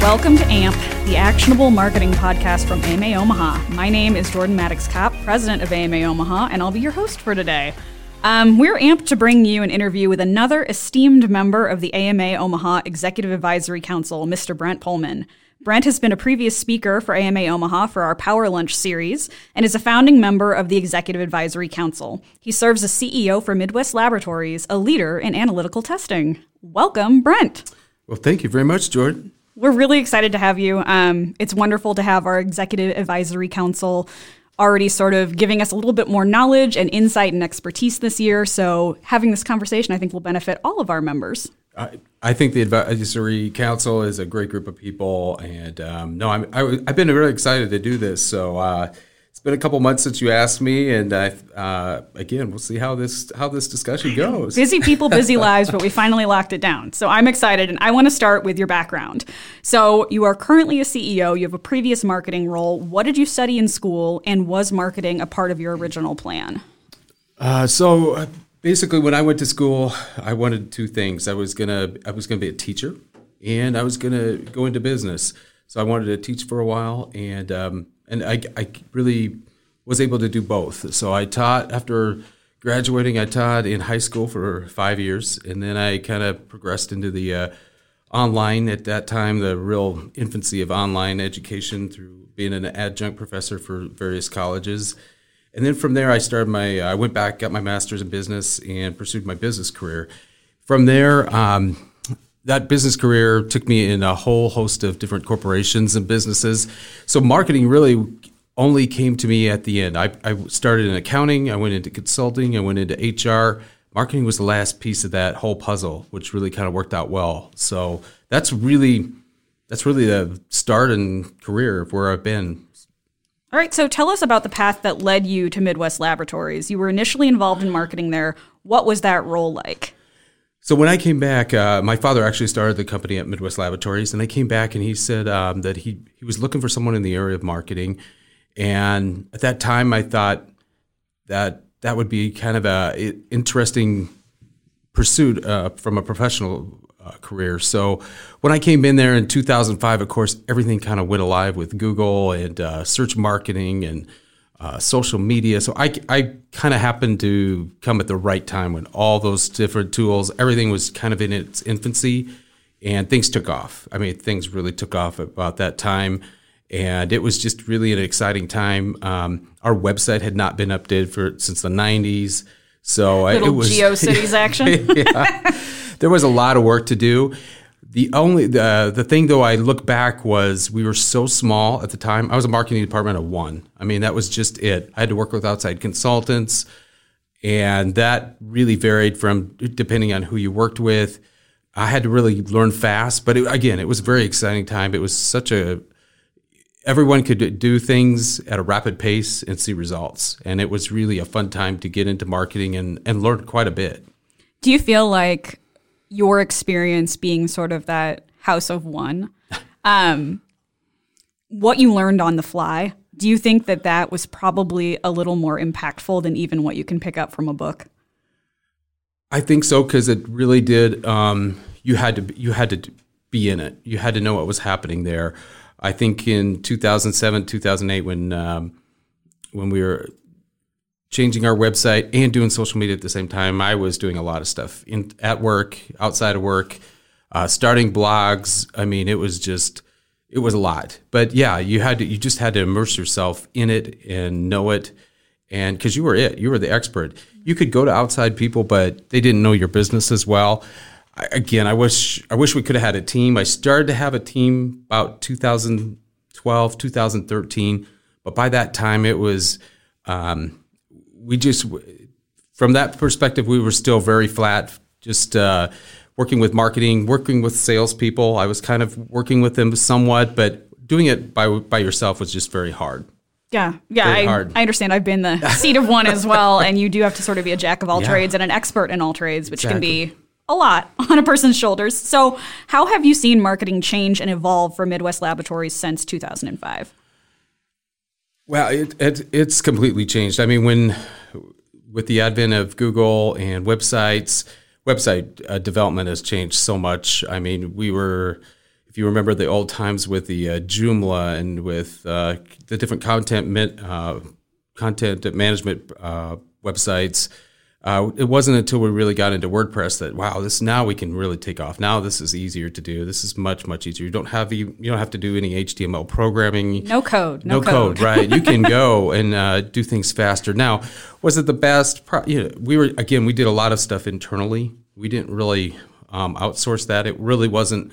Welcome to AMP, the actionable marketing podcast from AMA Omaha. My name is Jordan Maddox Kopp, president of AMA Omaha, and I'll be your host for today. Um, we're amped to bring you an interview with another esteemed member of the AMA Omaha Executive Advisory Council, Mr. Brent Pohlman. Brent has been a previous speaker for AMA Omaha for our Power Lunch series and is a founding member of the Executive Advisory Council. He serves as CEO for Midwest Laboratories, a leader in analytical testing. Welcome, Brent. Well, thank you very much, Jordan. We're really excited to have you. Um, it's wonderful to have our Executive Advisory Council already sort of giving us a little bit more knowledge and insight and expertise this year. So, having this conversation, I think, will benefit all of our members. I, I think the advisory council is a great group of people, and um, no, I'm, I, have been really excited to do this. So uh, it's been a couple months since you asked me, and I, uh, again, we'll see how this how this discussion goes. busy people, busy lives, but we finally locked it down. So I'm excited, and I want to start with your background. So you are currently a CEO. You have a previous marketing role. What did you study in school, and was marketing a part of your original plan? Uh, so uh, basically, when I went to school, I wanted two things. I was gonna I was gonna be a teacher, and I was gonna go into business. So I wanted to teach for a while, and um, and I, I really was able to do both. So I taught after graduating. I taught in high school for five years, and then I kind of progressed into the uh, online at that time, the real infancy of online education through being an adjunct professor for various colleges. And then from there, I started my. I went back, got my master's in business, and pursued my business career. From there, um, that business career took me in a whole host of different corporations and businesses. So marketing really only came to me at the end. I, I started in accounting, I went into consulting, I went into HR. Marketing was the last piece of that whole puzzle, which really kind of worked out well. So that's really that's really the start and career of where I've been. All right, so tell us about the path that led you to Midwest Laboratories. You were initially involved in marketing there. What was that role like? So when I came back, uh, my father actually started the company at Midwest Laboratories, and I came back and he said um, that he he was looking for someone in the area of marketing, and at that time I thought that that would be kind of a interesting pursuit uh, from a professional uh, career. So when I came in there in 2005, of course, everything kind of went alive with Google and uh, search marketing and uh, social media. So I, I kind of happened to come at the right time when all those different tools, everything was kind of in its infancy and things took off. I mean, things really took off about that time. And it was just really an exciting time. Um, our website had not been updated for since the 90s. So Little it was GeoCities action. yeah, there was a lot of work to do. The only the the thing though I look back was we were so small at the time. I was a marketing department of one. I mean that was just it. I had to work with outside consultants, and that really varied from depending on who you worked with. I had to really learn fast, but it, again, it was a very exciting time. It was such a everyone could do things at a rapid pace and see results, and it was really a fun time to get into marketing and and learn quite a bit. Do you feel like your experience being sort of that house of one, um, what you learned on the fly, do you think that that was probably a little more impactful than even what you can pick up from a book? I think so because it really did. Um, you had to you had to be in it. You had to know what was happening there. I think in 2007, 2008, when um, when we were changing our website and doing social media at the same time. I was doing a lot of stuff in at work, outside of work, uh, starting blogs. I mean, it was just it was a lot. But yeah, you had to you just had to immerse yourself in it and know it, and because you were it, you were the expert. You could go to outside people, but they didn't know your business as well. I, again, I wish I wish we could have had a team. I started to have a team about 2012, 2013, but by that time it was. Um, we just from that perspective, we were still very flat. Just uh, working with marketing, working with salespeople. I was kind of working with them somewhat, but doing it by by yourself was just very hard. Yeah, yeah, Very I, hard. I understand. I've been the seat of one as well, and you do have to sort of be a jack of all Yeah. trades and an expert in all trades, which Exactly. can be a lot on a person's shoulders. So, how have you seen marketing change and evolve for Midwest Laboratories since 2005? Well, it, it it's completely changed. I mean, when with the advent of Google and websites, website uh, development has changed so much. I mean, we were, if you remember the old times with the uh, Joomla and with uh, the different content uh, content management uh, websites. Uh, it wasn't until we really got into WordPress that wow, this now we can really take off. Now this is easier to do. This is much much easier. You don't have you, you don't have to do any HTML programming. No code, no, No, code. right? You can go and uh, do things faster. Now, was it the best? Pro- you know, we were again. We did a lot of stuff internally. We didn't really um, outsource that. It really wasn't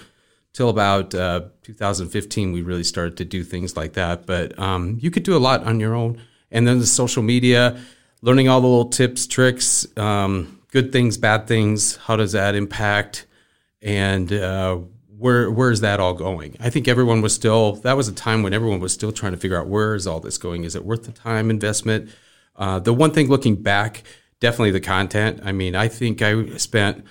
till about uh, 2015 we really started to do things like that. But um, you could do a lot on your own. And then the social media, learning all the little tips, tricks, um, good things, bad things. How does that impact? And uh, where where is that all going? I think everyone was still. That was a time when everyone was still trying to figure out where is all this going. Is it worth the time investment? Uh, the one thing looking back, definitely the content. I mean, I think I spent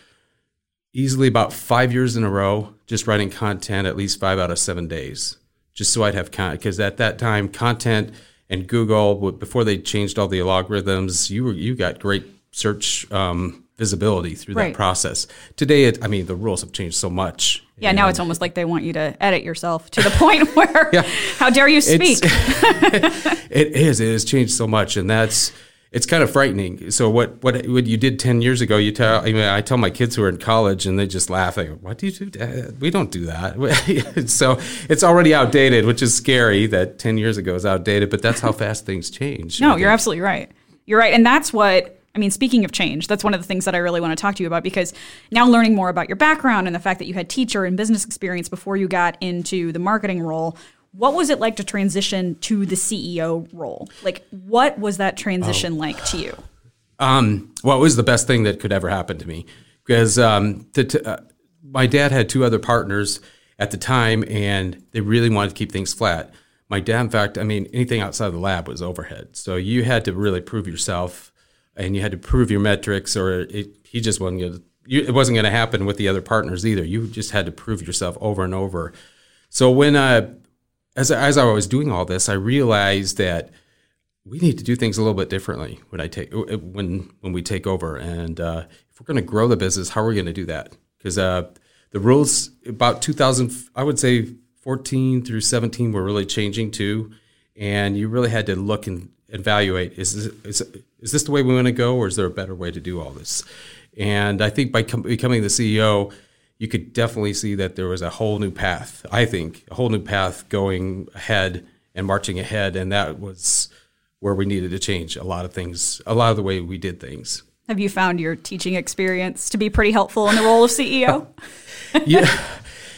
easily about five years in a row just writing content at least five out of seven days, just so I'd have content. Because at that time, content and Google, before they changed all the algorithms, you were you got great search um, visibility through Right. that process. Today, it, I mean, the rules have changed so much. Yeah, now it's almost like they want you to edit yourself to the point where, Yeah. how dare you speak? it is. It has changed so much, and that's it's kind of frightening. So what what what you did ten years ago? You tell I mean I tell my kids who are in college, and they just laugh. They go, "What do you do? Dad? We don't do that." so it's already outdated, which is scary that ten years ago is outdated. But that's how fast things change. No, you're absolutely right. You're right. And that's what, I mean, speaking of change, that's one of the things that I really want to talk to you about because now learning more about your background and the fact that you had teacher and business experience before you got into the marketing role, what was it like to transition to the CEO role? Like, what was that transition Oh. like to you? Um, well, it was the best thing that could ever happen to me because um, uh, my dad had two other partners at the time, and they really wanted to keep things flat. My dad, in fact, I mean, anything outside the lab was overhead, so you had to really prove yourself, and you had to prove your metrics, or it, he just wasn't going to. It wasn't going to happen with the other partners either. You just had to prove yourself over and over. So when uh, as as I was doing all this, I realized that we need to do things a little bit differently when I take when when we take over. And uh, if we're going to grow the business, how are we going to do that? Because uh, the rules about 2000, I would say 14 through 17 were really changing too, and you really had to look and evaluate: is this, is is this the way we want to go, or is there a better way to do all this? And I think by com- becoming the CEO, you could definitely see that there was a whole new path. I think a whole new path going ahead and marching ahead, and that was where we needed to change a lot of things, a lot of the way we did things. Have you found your teaching experience to be pretty helpful in the role of CEO? yeah,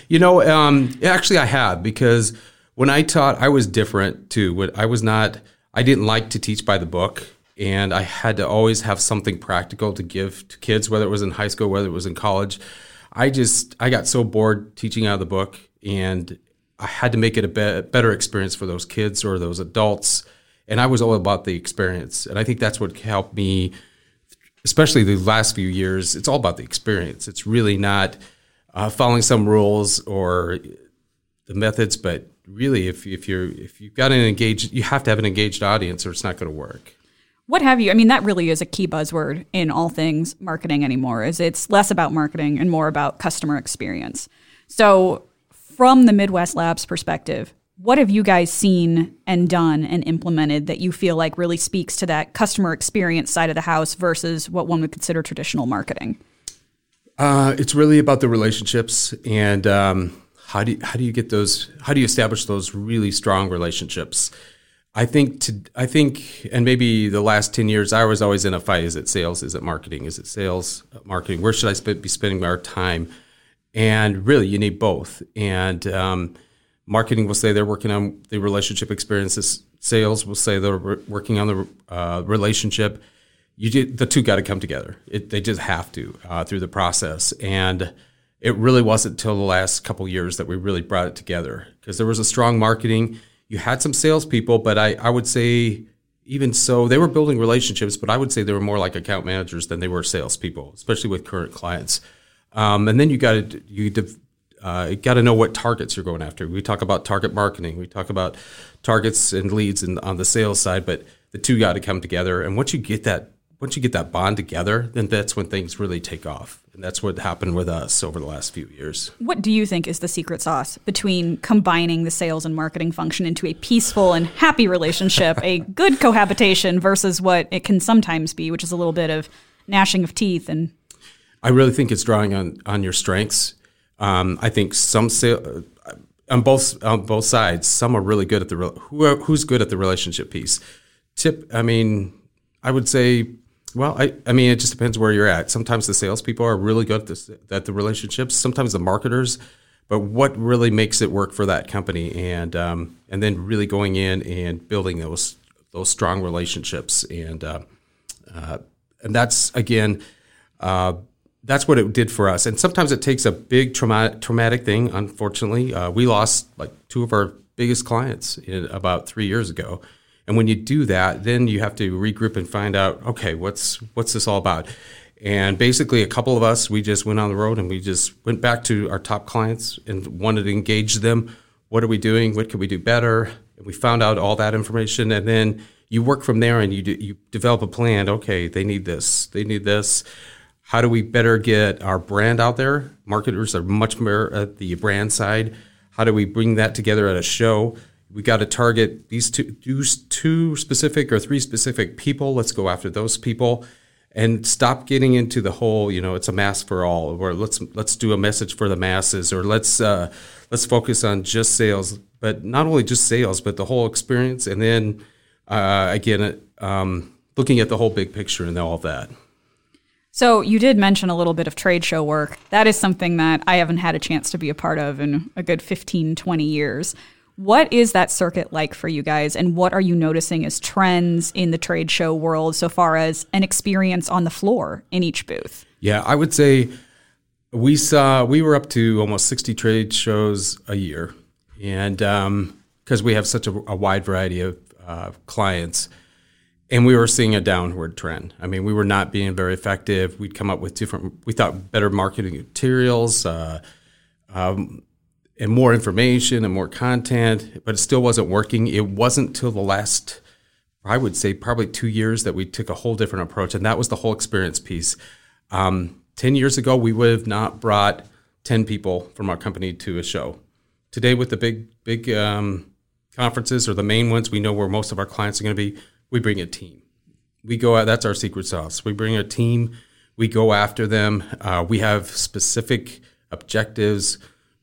you know, um, actually, I have because when I taught, I was different too. I was not, I didn't like to teach by the book, and I had to always have something practical to give to kids, whether it was in high school, whether it was in college. I just, I got so bored teaching out of the book, and I had to make it a be- better experience for those kids or those adults. And I was all about the experience, and I think that's what helped me especially the last few years, it's all about the experience. It's really not uh, following some rules or the methods, but really, if if you're if you've got an engaged, you have to have an engaged audience, or it's not going to work. What have you? I mean, that really is a key buzzword in all things marketing anymore. Is it's less about marketing and more about customer experience. So, from the Midwest Labs perspective, what have you guys seen and done and implemented that you feel like really speaks to that customer experience side of the house versus what one would consider traditional marketing? Uh, it's really about the relationships and um, how do you, how do you get those? How do you establish those really strong relationships? I think to I think, and maybe the last ten years, I was always in a fight: is it sales? Is it marketing? Is it sales? Marketing? Where should I sp- be spending our time? And really, you need both. And um, marketing will say they're working on the relationship experiences. Sales will say they're working on the uh, relationship you the two got to come together. It, they just have to uh, through the process. And it really wasn't until the last couple years that we really brought it together because there was a strong marketing. You had some salespeople, but I, I would say even so, they were building relationships, but I would say they were more like account managers than they were salespeople, especially with current clients. Um, and then you got to you uh, got to know what targets you're going after. We talk about target marketing. We talk about targets and leads and on the sales side, but the two got to come together. And once you get that once you get that bond together, then that's when things really take off. And that's what happened with us over the last few years. What do you think is the secret sauce between combining the sales and marketing function into a peaceful and happy relationship, a good cohabitation versus what it can sometimes be, which is a little bit of gnashing of teeth and I really think it's drawing on on your strengths. Um, I think some sale, on both on both sides, some are really good at the who are, who's good at the relationship piece. Tip, I mean, I would say well, I, I mean, it just depends where you're at. Sometimes the salespeople are really good at, this, at the relationships. Sometimes the marketers, but what really makes it work for that company, and um, and then really going in and building those those strong relationships, and uh, uh, and that's again, uh, that's what it did for us. And sometimes it takes a big traumatic traumatic thing. Unfortunately, uh, we lost like two of our biggest clients in, about three years ago and when you do that, then you have to regroup and find out, okay, what's what's this all about? And basically, a couple of us, we just went on the road and we just went back to our top clients and wanted to engage them. What are we doing? What can we do better? And we found out all that information, and then you work from there and you do, you develop a plan. Okay, they need this. They need this. How do we better get our brand out there? Marketers are much more at the brand side. How do we bring that together at a show? We got to target these two, two specific or three specific people. Let's go after those people and stop getting into the whole, you know, it's a mass for all, or let's let's do a message for the masses, or let's uh, let's focus on just sales, but not only just sales, but the whole experience, and then uh, again, um, looking at the whole big picture and all that. So you did mention a little bit of trade show work. That is something that I haven't had a chance to be a part of in a good 15, 20 years. What is that circuit like for you guys, and what are you noticing as trends in the trade show world so far as an experience on the floor in each booth? Yeah, I would say we saw we were up to almost sixty trade shows a year, and because um, we have such a, a wide variety of uh, clients, and we were seeing a downward trend. I mean, we were not being very effective. We'd come up with different, we thought better marketing materials. Uh, um, and more information and more content, but it still wasn't working. It wasn't till the last, I would say, probably two years that we took a whole different approach, and that was the whole experience piece. Um, 10 years ago, we would have not brought 10 people from our company to a show. Today, with the big, big um, conferences or the main ones, we know where most of our clients are going to be. We bring a team. We go out, that's our secret sauce. We bring a team, we go after them. Uh, we have specific objectives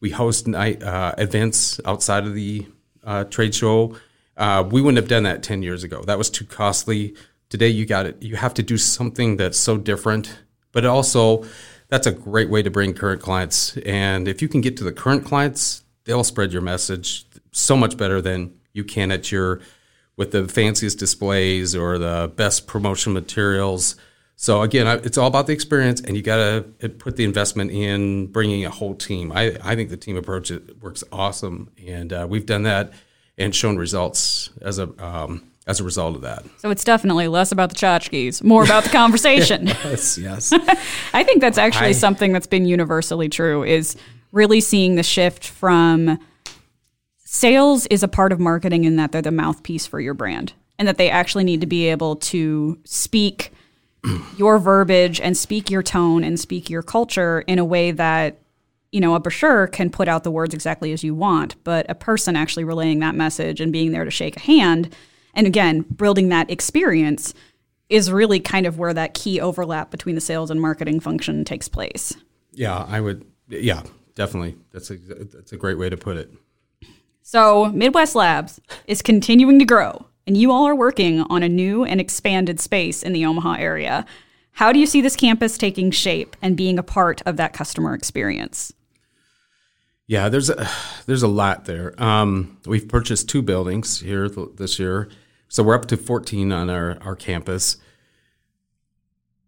we host night uh, events outside of the uh, trade show. Uh, we wouldn't have done that ten years ago. That was too costly. Today, you got it. You have to do something that's so different, but also that's a great way to bring current clients. And if you can get to the current clients, they'll spread your message so much better than you can at your with the fanciest displays or the best promotion materials. So again, it's all about the experience, and you got to put the investment in bringing a whole team. I, I think the team approach works awesome, and uh, we've done that and shown results as a um, as a result of that. So it's definitely less about the tchotchkes, more about the conversation. yes, yes. I think that's actually I, something that's been universally true. Is really seeing the shift from sales is a part of marketing in that they're the mouthpiece for your brand, and that they actually need to be able to speak your verbiage and speak your tone and speak your culture in a way that you know a brochure can put out the words exactly as you want but a person actually relaying that message and being there to shake a hand and again building that experience is really kind of where that key overlap between the sales and marketing function takes place. Yeah i would yeah definitely. That's a that's a great way to put it. So midwest labs is continuing to grow and you all are working on a new and expanded space in the Omaha area. How do you see this campus taking shape and being a part of that customer experience? Yeah, there's a, there's a lot there. Um, we've purchased two buildings here th- this year, so we're up to 14 on our, our campus.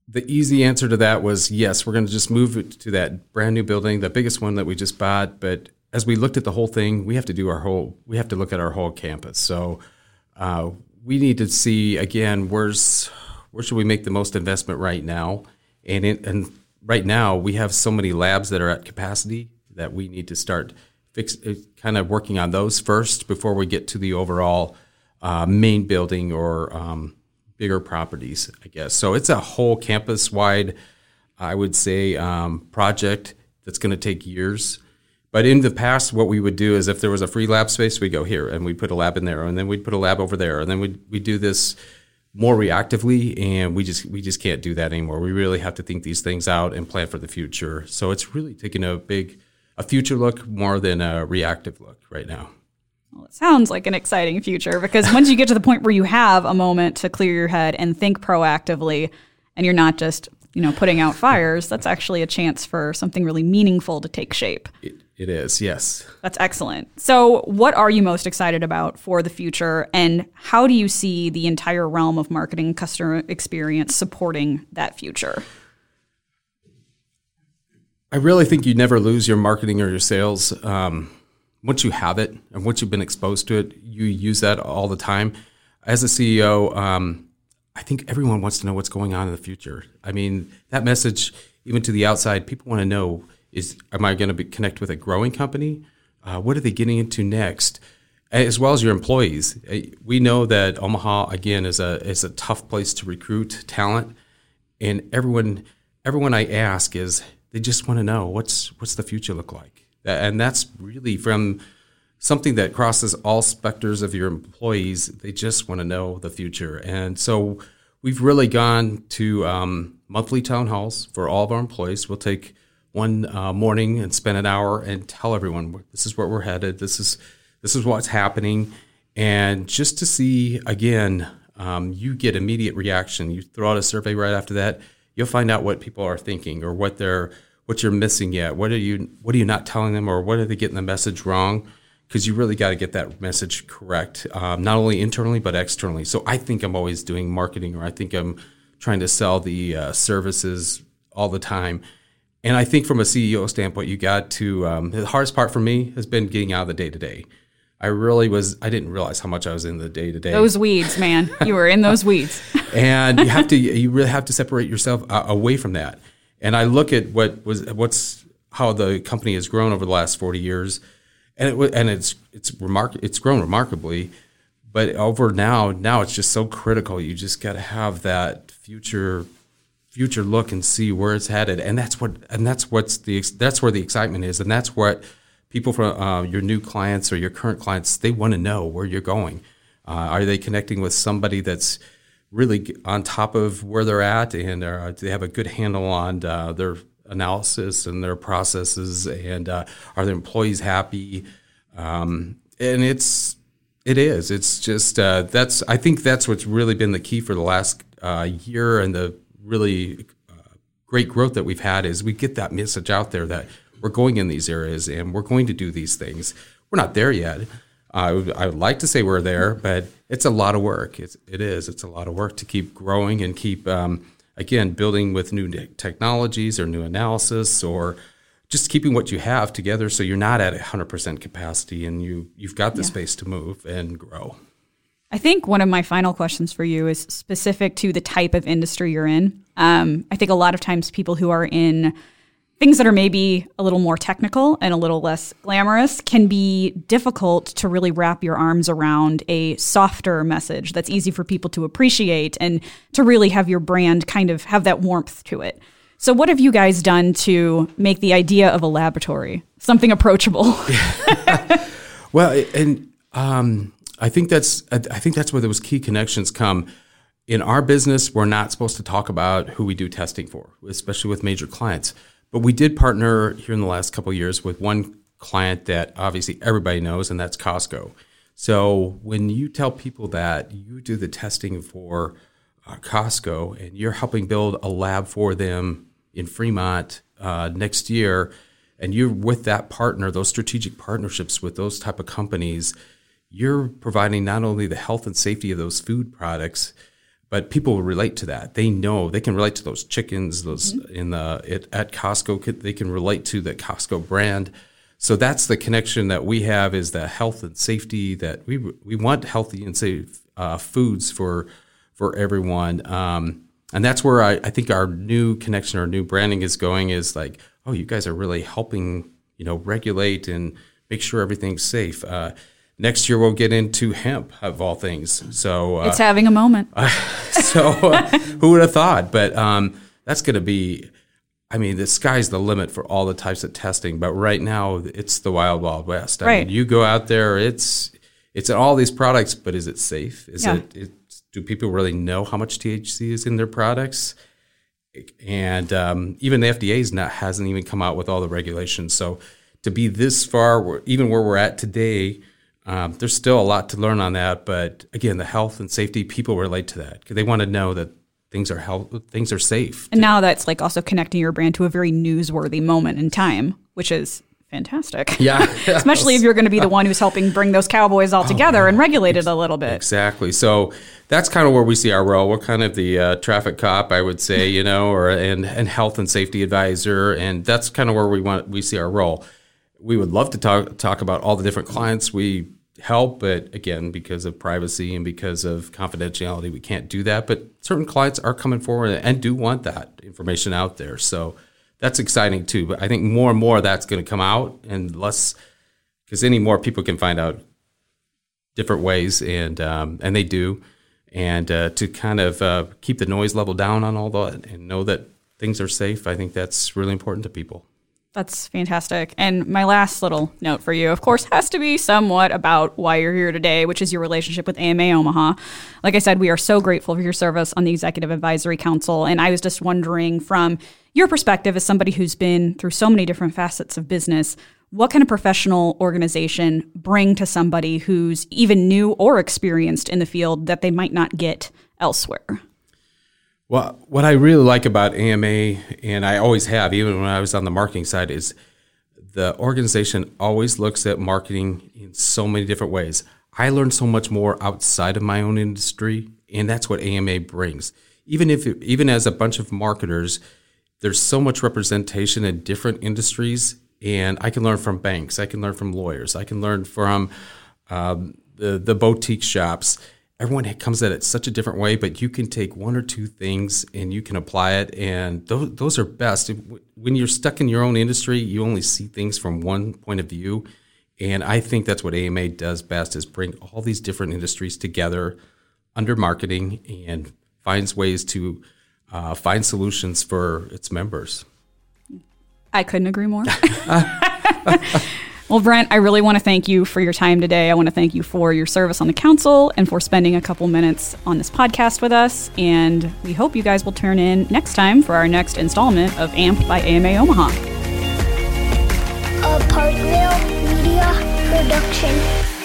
The easy answer to that was yes, we're going to just move to that brand new building, the biggest one that we just bought. But as we looked at the whole thing, we have to do our whole, we have to look at our whole campus. So uh, we need to see again, where's, where should we make the most investment right now? And and right now we have so many labs that are at capacity that we need to start fix, uh, kind of working on those first before we get to the overall uh, main building or um, bigger properties, I guess. So it's a whole campus wide, I would say, um, project that's going to take years. But in the past, what we would do is if there was a free lab space, we go here and we put a lab in there, and then we'd put a lab over there, and then we we do this more reactively, and we just we just can't do that anymore. We really have to think these things out and plan for the future. So it's really taking a big a future look more than a reactive look right now. Well, it sounds like an exciting future because once you get to the point where you have a moment to clear your head and think proactively, and you're not just you know putting out fires, that's actually a chance for something really meaningful to take shape. It, it is, yes. That's excellent. So, what are you most excited about for the future, and how do you see the entire realm of marketing and customer experience supporting that future? I really think you never lose your marketing or your sales. Um, once you have it and once you've been exposed to it, you use that all the time. As a CEO, um, I think everyone wants to know what's going on in the future. I mean, that message, even to the outside, people want to know: is am I going to connect with a growing company? Uh, what are they getting into next? As well as your employees, we know that Omaha again is a is a tough place to recruit talent, and everyone everyone I ask is they just want to know what's what's the future look like and that's really from something that crosses all specters of your employees. They just want to know the future, and so we've really gone to um, monthly town halls for all of our employees. We'll take one uh, morning and spend an hour and tell everyone this is where we're headed. This is this is what's happening, and just to see again, um, you get immediate reaction. You throw out a survey right after that. You'll find out what people are thinking or what they're what you're missing yet. What are you what are you not telling them, or what are they getting the message wrong? Because you really got to get that message correct, um, not only internally but externally. So I think I'm always doing marketing, or I think I'm trying to sell the uh, services all the time. And I think from a CEO standpoint, you got to um, the hardest part for me has been getting out of the day to day. I really was. I didn't realize how much I was in the day to day. Those weeds, man. You were in those weeds. and you have to. You really have to separate yourself uh, away from that. And I look at what was what's how the company has grown over the last 40 years, and it and it's it's remark it's grown remarkably, but over now now it's just so critical. You just got to have that future future look and see where it's headed, and that's what and that's what's the that's where the excitement is, and that's what people from uh, your new clients or your current clients they want to know where you're going. Uh, are they connecting with somebody that's really on top of where they're at and uh, they have a good handle on uh, their analysis and their processes and uh, are their employees happy? Um, and it's it is. It's just uh, that's i think that's what's really been the key for the last uh, year and the really uh, great growth that we've had is we get that message out there that we're going in these areas and we're going to do these things we're not there yet I would, I would like to say we're there, but it's a lot of work. It's, it is. It's a lot of work to keep growing and keep, um, again, building with new technologies or new analysis or just keeping what you have together so you're not at 100% capacity and you, you've got the yeah. space to move and grow. I think one of my final questions for you is specific to the type of industry you're in. Um, I think a lot of times people who are in things that are maybe a little more technical and a little less glamorous can be difficult to really wrap your arms around a softer message that's easy for people to appreciate and to really have your brand kind of have that warmth to it. So, what have you guys done to make the idea of a laboratory something approachable? well, and um, I think that's I think that's where those key connections come. In our business, we're not supposed to talk about who we do testing for, especially with major clients but we did partner here in the last couple years with one client that obviously everybody knows, and that's Costco. So when you tell people that you do the testing for uh, Costco and you're helping build a lab for them in Fremont uh, next year, and you're with that partner, those strategic partnerships with those type of companies, you're providing not only the health and safety of those food products, but people relate to that. They know they can relate to those chickens, those in the it, at Costco. They can relate to the Costco brand. So that's the connection that we have is the health and safety that we we want healthy and safe uh, foods for for everyone. Um, and that's where I, I think our new connection, our new branding is going is like, oh, you guys are really helping, you know, regulate and make sure everything's safe. Uh, next year we'll get into hemp of all things. So uh, It's having a moment. so uh, who would have thought? But um, that's going to be, I mean, the sky's the limit for all the types of testing. But right now, it's the wild, wild west. I Right. mean, you go out there, it's it's all these products, but is it safe? Is Yeah. it, it? Do people really know how much THC is in their products? And um, even the FDA's not hasn't even come out with all the regulations. So to be this far, even where we're at today, um, there's still a lot to learn on that. But again, the health and safety, people relate to that because they want to know that things are health, things are safe. And now that's like also connecting your brand to a very newsworthy moment in time, which is fantastic. Yeah. Especially if you're going to be the one who's helping bring those cowboys all together and regulate it a little bit. Exactly. So that's kind of where we see our role. We're kind of the uh, traffic cop, I would say, you know, or and and health and safety advisor, and that's kind of where we want we see our role. We would love to talk talk about all the different clients we help, but again, because of privacy and because of confidentiality, we can't do that. But certain clients are coming forward and do want that information out there. So that's exciting too. But I think more and more of that's going to come out, and less because any more people can find out different ways, and um, and they do, and uh, to kind of uh, keep the noise level down on all that and know that things are safe. I think that's really important to people. That's fantastic. And my last little note for you, of course, has to be somewhat about why you're here today, which is your relationship with AMA Omaha. Like I said, we are so grateful for your service on the Executive Advisory Council. And I was just wondering, from your perspective as somebody who's been through so many different facets of business, what can a professional organization bring to somebody who's even new or experienced in the field that they might not get elsewhere? Well, what I really like about AMA, and I always have, even when I was on the marketing side, is the organization always looks at marketing in so many different ways. I learned so much more outside of my own industry, and that's what AMA brings. Even if, even as a bunch of marketers, there's so much representation in different industries, and I can learn from banks, I can learn from lawyers, I can learn from um, the the boutique shops. Everyone comes at it such a different way, but you can take one or two things and you can apply it, and those those are best. When you're stuck in your own industry, you only see things from one point of view, and I think that's what AMA does best: is bring all these different industries together under marketing and finds ways to uh, find solutions for its members. I couldn't agree more. well, Brent, I really want to thank you for your time today. I want to thank you for your service on the council and for spending a couple minutes on this podcast with us. And we hope you guys will turn in next time for our next installment of AMP by AMA Omaha. a Parkville Media Production.